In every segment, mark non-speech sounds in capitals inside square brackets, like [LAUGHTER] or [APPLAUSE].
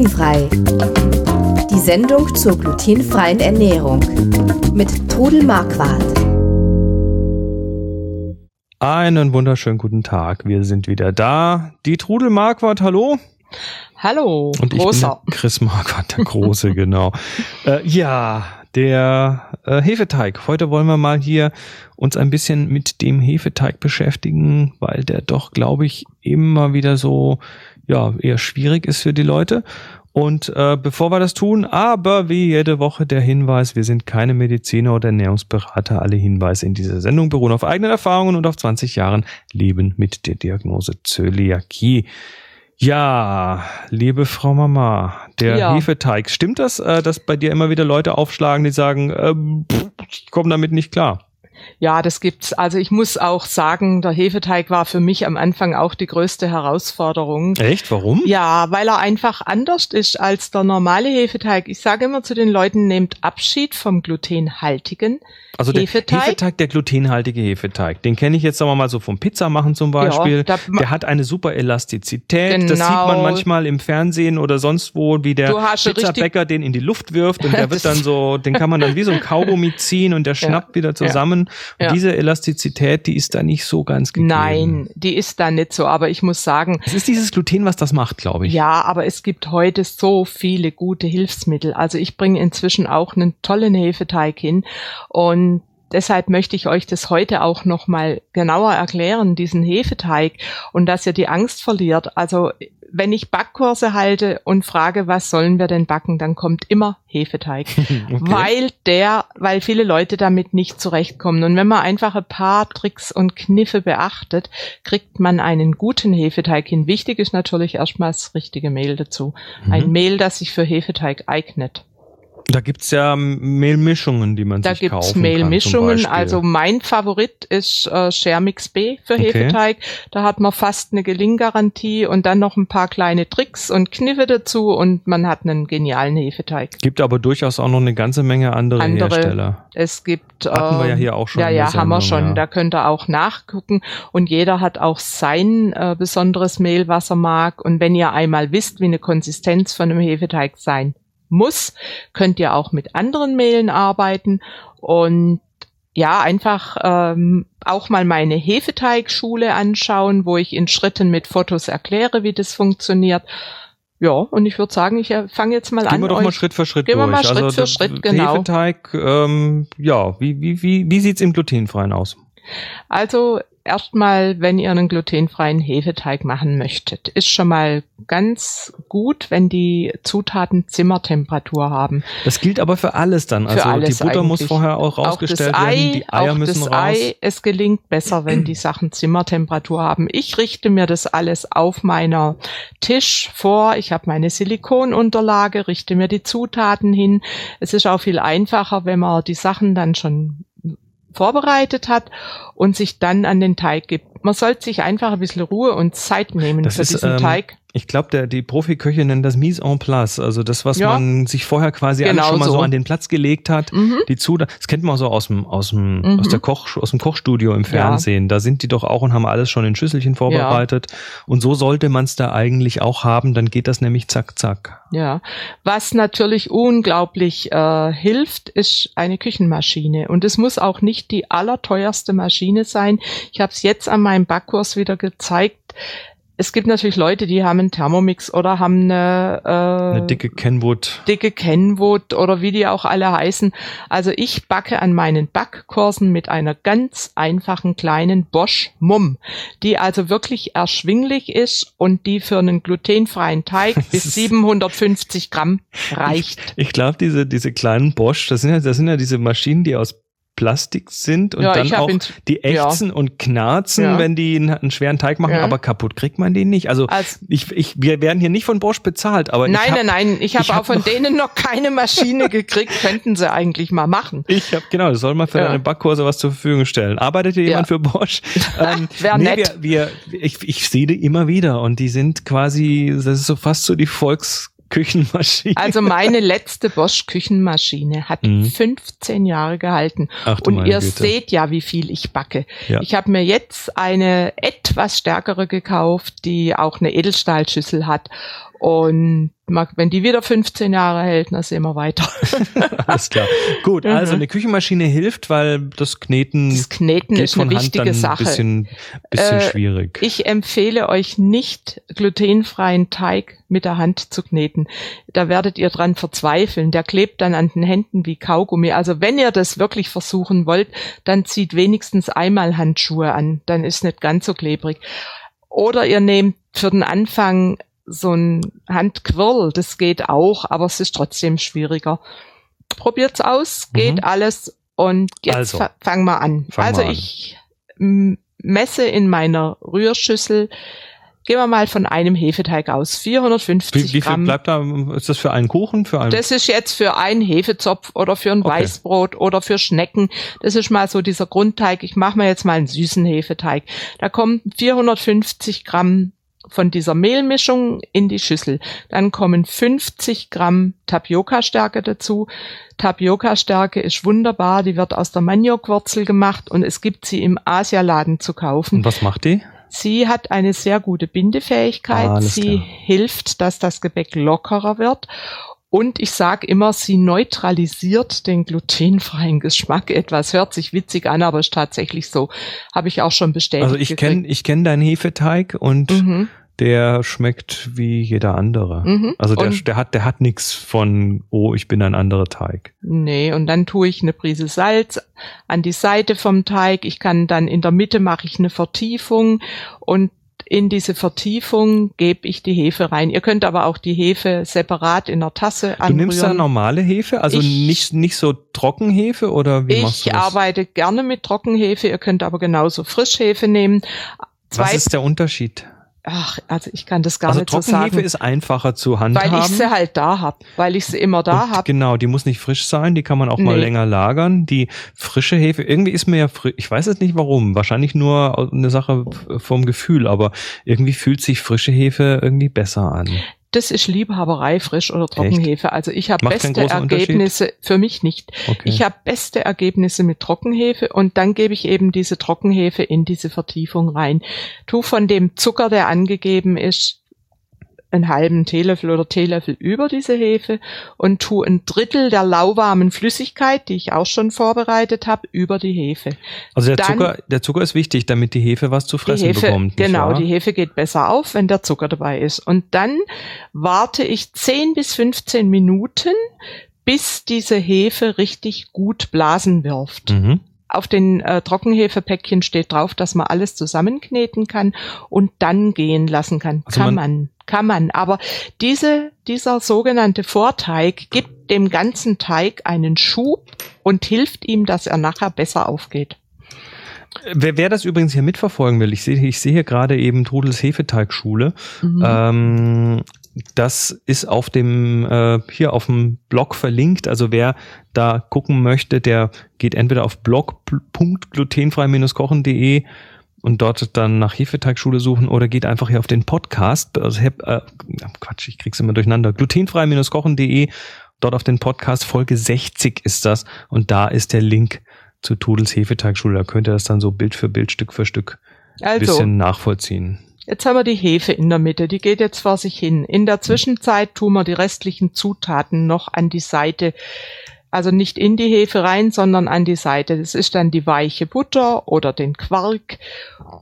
Glutenfrei. Die Sendung zur glutenfreien Ernährung mit Trudel Marquardt. Einen wunderschönen guten Tag. Wir sind wieder da. Die Trudel Marquardt, hallo. Hallo, Und ich großer. bin Chris Marquardt, der Große, [LAUGHS] genau. Äh, ja, der äh, Hefeteig. Heute wollen wir mal hier uns ein bisschen mit dem Hefeteig beschäftigen, weil der doch, glaube ich, immer wieder so ja eher schwierig ist für die Leute. Und äh, bevor wir das tun, aber wie jede Woche der Hinweis, wir sind keine Mediziner oder Ernährungsberater. Alle Hinweise in dieser Sendung beruhen auf eigenen Erfahrungen und auf 20 Jahren Leben mit der Diagnose Zöliakie. Ja, liebe Frau Mama, der Ja. Hefeteig, stimmt das, äh, dass bei dir immer wieder Leute aufschlagen, die sagen, ähm, pff, ich komme damit nicht klar? Ja, das gibt's. Also ich muss auch sagen, der Hefeteig war für mich am Anfang auch die größte Herausforderung. Echt? Warum? Ja, weil er einfach anders ist als der normale Hefeteig. Ich sage immer zu den Leuten, nehmt Abschied vom glutenhaltigen. Also der Hefeteig? Hefeteig, der glutenhaltige Hefeteig, den kenne ich jetzt sagen wir mal so vom Pizza machen zum Beispiel. Ja, der hat eine super Elastizität. Das Genau. sieht man manchmal im Fernsehen oder sonst wo, wie der Pizzabäcker den in die Luft wirft und der [LAUGHS] wird Das- dann so, den kann man dann wie so ein Kaugummi ziehen und der schnappt wieder zusammen. Und Ja. diese Elastizität, die ist da nicht so ganz gegeben. Nein, die ist da nicht so. Aber ich muss sagen, Es ist dieses Gluten, was das macht, glaube ich. Ja, aber es gibt heute so viele gute Hilfsmittel. Also ich bringe inzwischen auch einen tollen Hefeteig hin und deshalb möchte ich euch das heute auch noch mal genauer erklären, diesen Hefeteig und dass ihr die Angst verliert. Also wenn ich Backkurse halte und frage, was sollen wir denn backen, dann kommt immer Hefeteig, [LAUGHS] weil der, weil viele Leute damit nicht zurechtkommen. Und wenn man einfach ein paar Tricks und Kniffe beachtet, kriegt man einen guten Hefeteig hin. Wichtig ist natürlich erstmal das richtige Mehl dazu. Ein Mhm. Mehl, das sich für Hefeteig eignet. Da gibt's ja Mehlmischungen, die man Da sich gibt's kaufen Mehlmischungen. Also mein Favorit ist äh, Schermix B für Okay. Hefeteig. Da hat man fast eine Gelinggarantie und dann noch ein paar kleine Tricks und Kniffe dazu und man hat einen genialen Hefeteig. Gibt aber durchaus auch noch eine ganze Menge andere, Andere, Hersteller. Es gibt Hatten wir ja ähm, hier auch schon Ja, ja, haben wir schon. ja. Da könnt ihr auch nachgucken. Und jeder hat auch sein äh, besonderes Mehl, was er mag. Und wenn ihr einmal wisst, wie eine Konsistenz von einem Hefeteig sein muss, könnt ihr auch mit anderen Mehlen arbeiten. Und ja, einfach ähm, auch mal meine Hefeteigschule anschauen, wo ich in Schritten mit Fotos erkläre, wie das funktioniert. Ja, und ich würde sagen, ich äh, fange jetzt mal Gehen an. wir doch mal Schritt für Schritt Gehen wir durch. mal Schritt also für Schritt, genau. Hefeteig, ähm, ja, wie, wie, wie, wie sieht's im glutenfreien aus? Also erstmal, wenn ihr einen glutenfreien Hefeteig machen möchtet, ist schon mal ganz gut, wenn die Zutaten Zimmertemperatur haben. Das gilt aber für alles dann. Für Also alles die Butter muss eigentlich. vorher auch Auch das rausgestellt Ei, werden, die Eier auch müssen das raus. Ei, es gelingt besser, wenn die Sachen Zimmertemperatur haben. Ich richte mir das alles auf meiner Tisch vor. Ich habe meine Silikonunterlage, richte mir die Zutaten hin. Es ist auch viel einfacher, wenn man die Sachen dann schon vorbereitet hat und sich dann an den Teig gibt. Man sollte sich einfach ein bisschen Ruhe und Zeit nehmen Das für ist, diesen ähm, Teig. Ich glaube, der die Profiköche nennen das Mise en place, also das, was Ja. man sich vorher quasi Genau schon mal so. so. an den Platz gelegt hat. Mhm. Die Zutaten, das kennt man so aus dem aus dem Mhm. aus der Koch aus dem Kochstudio im Fernsehen. Da sind die doch auch und haben alles schon in Schüsselchen vorbereitet. Und so sollte man es da eigentlich auch haben. Dann geht das nämlich zack zack. Ja, was natürlich unglaublich äh, hilft, ist eine Küchenmaschine. Und es muss auch nicht die allerteuerste Maschine sein. Ich habe es jetzt an meinem Backkurs wieder gezeigt. Es gibt natürlich Leute, die haben einen Thermomix oder haben eine, äh, Eine dicke Kenwood. dicke Kenwood oder wie die auch alle heißen. Also ich backe an meinen Backkursen mit einer ganz einfachen kleinen Bosch Mumm, die also wirklich erschwinglich ist und die für einen glutenfreien Teig [LAUGHS] bis ist- 750 Gramm reicht. Ich glaube, diese diese kleinen Bosch, das sind ja das sind ja diese Maschinen, die aus Plastik sind und Ja, dann ich hab auch ihn- die ja. ächzen und knarzen, Ja. wenn die einen, einen schweren Teig machen, Ja. aber kaputt kriegt man den nicht. Also Als, ich, ich, wir werden hier nicht von Bosch bezahlt, aber ich nein, hab, nein, nein, ich habe ich auch hab von noch- denen noch keine Maschine gekriegt, könnten sie eigentlich mal machen. Ich habe genau, das soll mal für Ja. deine Backkurse was zur Verfügung stellen. Arbeitet hier jemand Ja. für Bosch? [LAUGHS] Ähm, [LAUGHS] Wär nett. Wir, wir, ich, ich sehe die immer wieder und die sind quasi, das ist so fast so die Volksküchenmaschine. Also meine letzte Bosch Küchenmaschine hat Mhm. 15 Jahre gehalten. Ach Und ihr Güte. seht ja, wie viel ich backe. Ja. Ich habe mir jetzt eine etwas stärkere gekauft, die auch eine Edelstahlschüssel hat. Und wenn die wieder 15 Jahre hält, dann sehen wir weiter. [LAUGHS] Alles klar. Gut, Mhm. also eine Küchenmaschine hilft, weil das Kneten, Das Kneten ist eine Hand wichtige dann Sache. ein bisschen, bisschen Äh, schwierig. Ich empfehle euch nicht, glutenfreien Teig mit der Hand zu kneten. Da werdet ihr dran verzweifeln. Der klebt dann an den Händen wie Kaugummi. Also wenn ihr das wirklich versuchen wollt, dann zieht wenigstens einmal Handschuhe an. Dann ist nicht ganz so klebrig. Oder ihr nehmt für den Anfang so ein Handquirl. Das geht auch, aber es ist trotzdem schwieriger. Probiert's aus, geht Mhm. alles. Und jetzt Also. fa fangen wir an. Fangen also an. ich messe in meiner Rührschüssel, gehen wir mal von einem Hefeteig aus, 450 Wie, wie viel Gramm. bleibt da? Ist das für einen Kuchen? Für einen? Das ist jetzt für einen Hefezopf oder für ein Okay. Weißbrot oder für Schnecken. Das ist mal so dieser Grundteig. Ich mache mir jetzt mal einen süßen Hefeteig. Da kommen 450 Gramm von dieser Mehlmischung in die Schüssel. Dann kommen 50 Gramm Tapioca-Stärke dazu. Tapioca-Stärke ist wunderbar. Die wird aus der Maniokwurzel gemacht und es gibt sie im Asialaden zu kaufen. Und was macht die? Sie hat eine sehr gute Bindefähigkeit. Ah, sie klar. hilft, dass das Gebäck lockerer wird. Und ich sage immer, sie neutralisiert den glutenfreien Geschmack etwas. Hört sich witzig an, aber ist tatsächlich so. Habe ich auch schon bestätigt. Also ich kenne ich kenn deinen Hefeteig und. Mhm, der schmeckt wie jeder andere. mhm. Also der, der hat der hat nichts von oh ich bin ein anderer Teig. Nee, und dann tue ich eine Prise Salz an die Seite vom Teig. Ich kann dann in der Mitte mache ich eine Vertiefung und in diese Vertiefung gebe ich die Hefe rein. Ihr könnt aber auch die Hefe separat in der Tasse Du anrühren. nimmst da normale Hefe, also Ich- nicht nicht so Trockenhefe oder wie machst du Ich das? arbeite gerne mit Trockenhefe, ihr könnt aber genauso Frischhefe nehmen. Was ist der Unterschied? Ach, also ich kann das gar also nicht so Trockenhefe sagen, ist einfacher zu handhaben. weil ich sie halt da hab, weil ich sie immer da hab. Genau, die muss nicht frisch sein, die kann man auch mal Nee. länger lagern. Die frische Hefe, irgendwie ist mir ja, fri- ich weiß jetzt nicht warum, wahrscheinlich nur eine Sache vom Gefühl, aber irgendwie fühlt sich frische Hefe irgendwie besser an. Das ist Liebhaberei, Frisch- oder Trockenhefe. Also ich habe beste? Ergebnisse, für mich nicht. Okay. Ich habe beste Ergebnisse mit Trockenhefe und dann gebe ich eben diese Trockenhefe in diese Vertiefung rein. Tu von dem Zucker, der angegeben ist, einen halben Teelöffel oder Teelöffel über diese Hefe und tu ein Drittel der lauwarmen Flüssigkeit, die ich auch schon vorbereitet habe, über die Hefe. also der dann- Zucker, der Zucker ist wichtig, damit die Hefe was zu fressen Hefe, bekommt. genau, wahr? die Hefe geht besser auf, wenn der Zucker dabei ist. Und dann warte ich 10 bis 15 Minuten, bis diese Hefe richtig gut Blasen wirft. Mhm. Auf den äh, Trockenhefepäckchen steht drauf, dass man alles zusammenkneten kann und dann gehen lassen kann. Also kann man- man, kann man. Aber diese, dieser sogenannte Vorteig gibt dem ganzen Teig einen Schub und hilft ihm, dass er nachher besser aufgeht. Wer, wer das übrigens hier mitverfolgen will, ich sehe, ich sehe hier gerade eben Trudels Hefeteigschule. Mhm. Ähm, das ist auf dem äh, hier auf dem Blog verlinkt. Also wer da gucken möchte, der geht entweder auf blog.glutenfrei-kochen.de und dort dann nach Hefeteigschule suchen oder geht einfach hier auf den Podcast. Also, äh, Quatsch, ich krieg's immer durcheinander. glutenfrei-kochen.de. Dort auf den Podcast Folge 60 ist das und da ist der Link zu Tudels Hefeteigschule. Da könnt ihr das dann so Bild für Bild, Stück für Stück ein also, bisschen nachvollziehen. Jetzt haben wir die Hefe in der Mitte, die geht jetzt vor sich hin. In der Zwischenzeit tun wir die restlichen Zutaten noch an die Seite. Also nicht in die Hefe rein, sondern an die Seite. Das ist dann die weiche Butter oder den Quark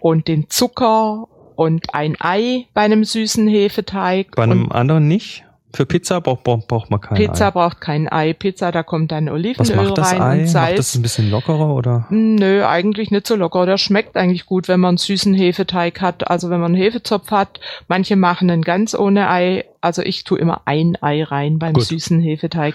und den Zucker und ein Ei bei einem süßen Hefeteig. Bei einem anderen nicht? Für Pizza braucht, braucht, braucht man kein Pizza Ei. braucht kein Ei. Pizza, da kommt dann Was Olivenöl macht das rein Ei? und Salz. Macht das ein bisschen lockerer oder? Nö, eigentlich nicht so locker. Der schmeckt eigentlich gut, wenn man einen süßen Hefeteig hat. Also wenn man einen Hefezopf hat. Manche machen einen ganz ohne Ei. Also ich tue immer ein Ei rein beim Gut. süßen Hefeteig.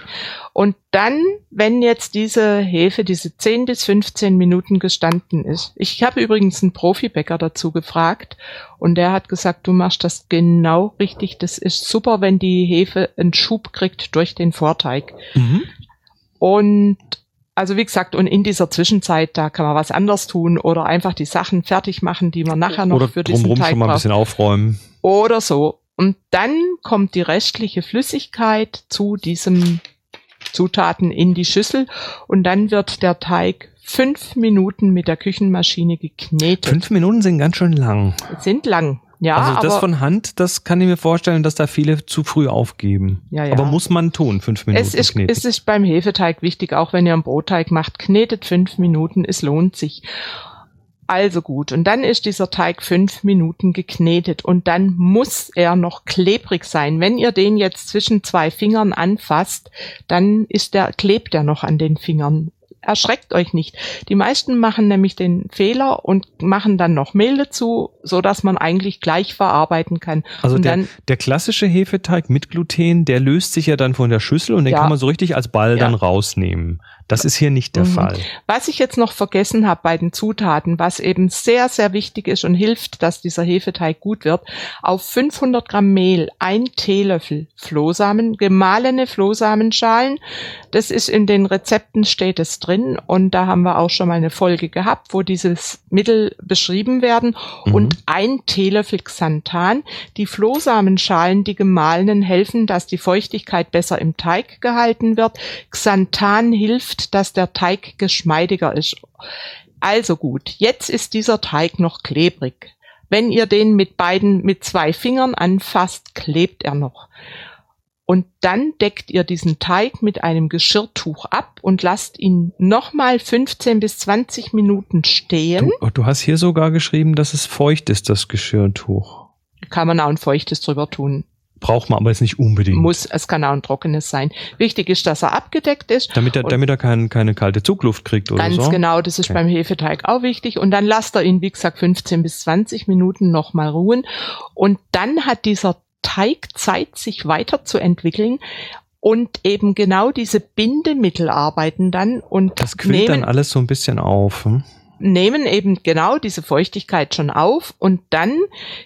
Und dann, wenn jetzt diese Hefe, diese 10 bis 15 Minuten gestanden ist. Ich habe übrigens einen Profibäcker dazu gefragt und der hat gesagt, du machst das genau richtig. Das ist super, wenn die Hefe einen Schub kriegt durch den Vorteig. Mhm. Und also wie gesagt, und in dieser Zwischenzeit, da kann man was anders tun oder einfach die Sachen fertig machen, die man nachher noch Oder für diesen Teig schon mal ein braucht. bisschen aufräumen. Oder so. Und dann kommt die restliche Flüssigkeit zu diesem Zutaten in die Schüssel und dann wird der Teig fünf Minuten mit der Küchenmaschine geknetet. Fünf Minuten sind ganz schön lang. Sind lang. Ja, also das von Hand, das kann ich mir vorstellen, dass da viele zu früh aufgeben. Ja, ja. Aber muss man tun, fünf Minuten es ist, kneten. es ist beim Hefeteig wichtig, auch wenn ihr einen Brotteig macht, knetet fünf Minuten, es lohnt sich. Also gut, und dann ist dieser Teig fünf Minuten geknetet und dann muss er noch klebrig sein. Wenn ihr den jetzt zwischen zwei Fingern anfasst, dann ist der, klebt er noch an den Fingern. Erschreckt euch nicht. Die meisten machen nämlich den Fehler und machen dann noch Mehl dazu, so dass man eigentlich gleich verarbeiten kann. Also und der, dann, der klassische Hefeteig mit Gluten, der löst sich ja dann von der Schüssel und den Ja. kann man so richtig als Ball Ja. dann rausnehmen. Das ist hier nicht der Mhm. Fall. Was ich jetzt noch vergessen habe bei den Zutaten, was eben sehr, sehr wichtig ist und hilft, dass dieser Hefeteig gut wird, auf 500 Gramm Mehl ein Teelöffel Flohsamen, gemahlene Flohsamenschalen. Das ist in den Rezepten steht es drin und da haben wir auch schon mal eine Folge gehabt, wo dieses Mittel beschrieben werden Mhm. und ein Teelöffel Xanthan. Die Flohsamenschalen, die gemahlenen, helfen, dass die Feuchtigkeit besser im Teig gehalten wird. Xanthan hilft, dass der Teig geschmeidiger ist. Also gut, jetzt ist dieser Teig noch klebrig. Wenn ihr den mit beiden, mit zwei Fingern anfasst, klebt er noch. Und dann deckt ihr diesen Teig mit einem Geschirrtuch ab und lasst ihn nochmal 15 bis 20 Minuten stehen. Du, du hast hier sogar geschrieben, dass es feucht ist, das Geschirrtuch. Kann man auch ein feuchtes drüber tun. Braucht man aber jetzt nicht unbedingt. Muss, es kann auch ein trockenes sein. Wichtig ist, dass er abgedeckt ist. damit er, damit er kein, keine kalte Zugluft kriegt oder Ganz so. genau, das ist Okay. beim Hefeteig auch wichtig. Und dann lasst er ihn, wie gesagt, 15 bis 20 Minuten nochmal ruhen. Und dann hat dieser Teig Zeit, sich weiterzuentwickeln. Und eben genau diese Bindemittel arbeiten dann und Das quillt dann alles so ein bisschen auf. Hm? Nehmen eben genau diese Feuchtigkeit schon auf. Und dann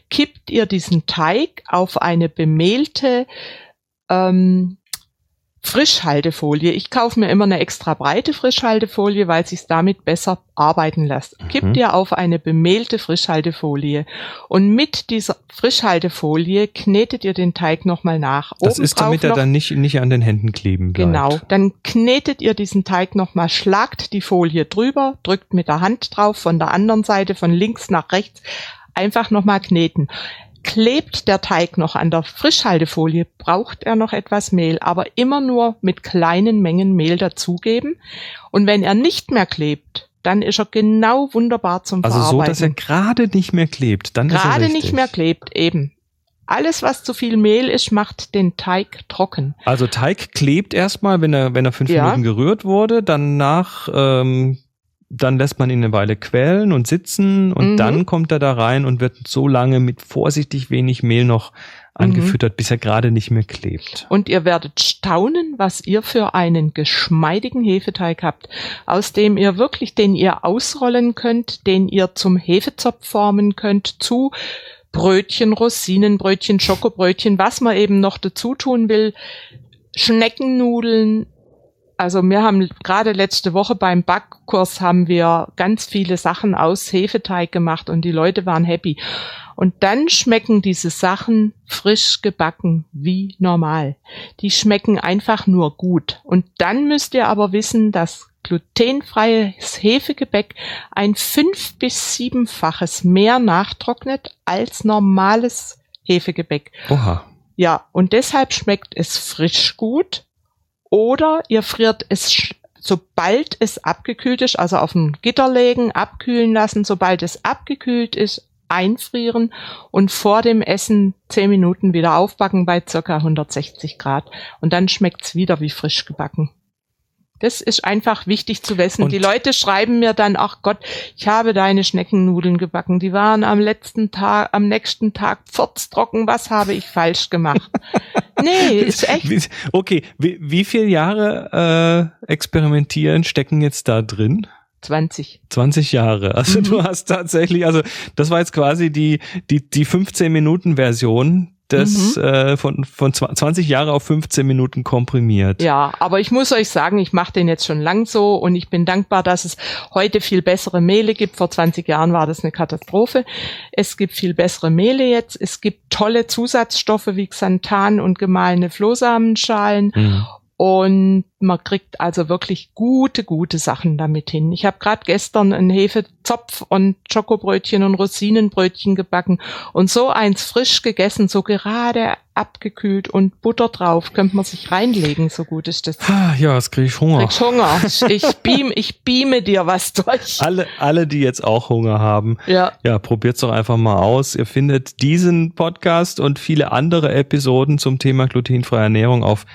kippt ihr diesen Teig auf eine bemehlte ähm, Frischhaltefolie. Ich kaufe mir immer eine extra breite Frischhaltefolie, weil sich damit besser arbeiten lässt. Mhm. Kippt ihr auf eine bemehlte Frischhaltefolie und mit dieser Frischhaltefolie knetet ihr den Teig nochmal nach. Das ist, damit er dann nicht, nicht an den Händen kleben bleibt. Genau. Dann knetet ihr diesen Teig nochmal, schlagt die Folie drüber, drückt mit der Hand drauf, von der anderen Seite, von links nach rechts, einfach nochmal kneten. Klebt der Teig noch an der Frischhaltefolie, braucht er noch etwas Mehl, aber immer nur mit kleinen Mengen Mehl dazugeben. Und wenn er nicht mehr klebt, dann ist er genau wunderbar zum Also so, Verarbeiten. dass er gerade nicht mehr klebt. Dann ist er gerade nicht mehr klebt, eben. Alles, was zu viel Mehl ist, macht den Teig trocken. Also Teig klebt erstmal, wenn er, wenn er fünf Ja. Minuten gerührt wurde. Danach, ähm, dann lässt man ihn eine Weile quälen und sitzen und Mhm. dann kommt er da rein und wird so lange mit vorsichtig wenig Mehl noch angefüttert, bis er gerade nicht mehr klebt. Und ihr werdet staunen, was ihr für einen geschmeidigen Hefeteig habt, aus dem ihr wirklich, den ihr ausrollen könnt, den ihr zum Hefezopf formen könnt, zu Brötchen, Rosinenbrötchen, Schokobrötchen, was man eben noch dazu tun will, Schneckennudeln. Also wir haben gerade letzte Woche beim Backkurs haben wir ganz viele Sachen aus Hefeteig gemacht und die Leute waren happy. Und dann schmecken diese Sachen frisch gebacken wie normal. Die schmecken einfach nur gut. Und dann müsst ihr aber wissen, dass glutenfreies Hefegebäck ein fünf- bis siebenfaches mehr nachtrocknet als normales Hefegebäck. Oha. Ja, und deshalb schmeckt es frisch gut. Oder ihr friert es, sobald es abgekühlt ist, also auf ein Gitter legen, abkühlen lassen. Sobald es abgekühlt ist, einfrieren und vor dem Essen zehn Minuten wieder aufbacken bei circa 160 Grad. Und dann schmeckt's wieder wie frisch gebacken. Das ist einfach wichtig zu wissen. Und- die Leute schreiben mir dann, ach Gott, ich habe deine Schneckennudeln gebacken. Die waren am letzten Tag, am nächsten Tag furztrocken. Was habe ich falsch gemacht? [LAUGHS] nee, [LAUGHS] ist echt. Okay, wie, wie viele Jahre äh, experimentieren stecken jetzt da drin? 20. 20 Jahre. Also Mhm. du hast tatsächlich, also das war jetzt quasi die, die, die 15 Minuten Version des, Mhm. äh, von, von 20 Jahre auf 15 Minuten komprimiert. Ja, aber ich muss euch sagen, ich mache den jetzt schon lang so und ich bin dankbar, dass es heute viel bessere Mehle gibt. Vor 20 Jahren war das eine Katastrophe. Es gibt viel bessere Mehle jetzt. Es gibt tolle Zusatzstoffe wie Xanthan und gemahlene Flohsamenschalen. Mhm. Und man kriegt also wirklich gute, gute Sachen damit hin. Ich habe gerade gestern einen Hefezopf und Schokobrötchen und Rosinenbrötchen gebacken und so eins frisch gegessen, so gerade abgekühlt und Butter drauf, könnte man sich reinlegen, so gut ist das. Ah, ja, es kriege ich Hunger. Kriegst Hunger. Ich beam, ich beame dir was durch. Alle, alle, die jetzt auch Hunger haben, Ja. ja, probiert's doch einfach mal aus. Ihr findet diesen Podcast und viele andere Episoden zum Thema glutenfreie Ernährung auf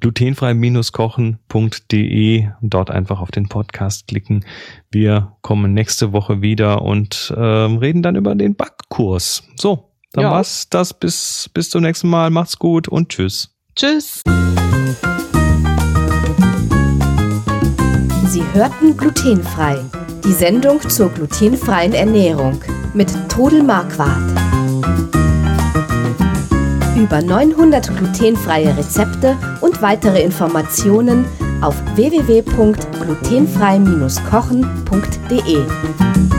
glutenfrei-kochen.de und dort einfach auf den Podcast klicken. Wir kommen nächste Woche wieder und ähm, reden dann über den Backkurs. So, dann Ja. war's das. Bis, bis zum nächsten Mal. Macht's gut und tschüss. Tschüss. Sie hörten glutenfrei. Die Sendung zur glutenfreien Ernährung mit Trudel Marquardt. Über 900 glutenfreie Rezepte und weitere Informationen auf www.glutenfrei-kochen.de.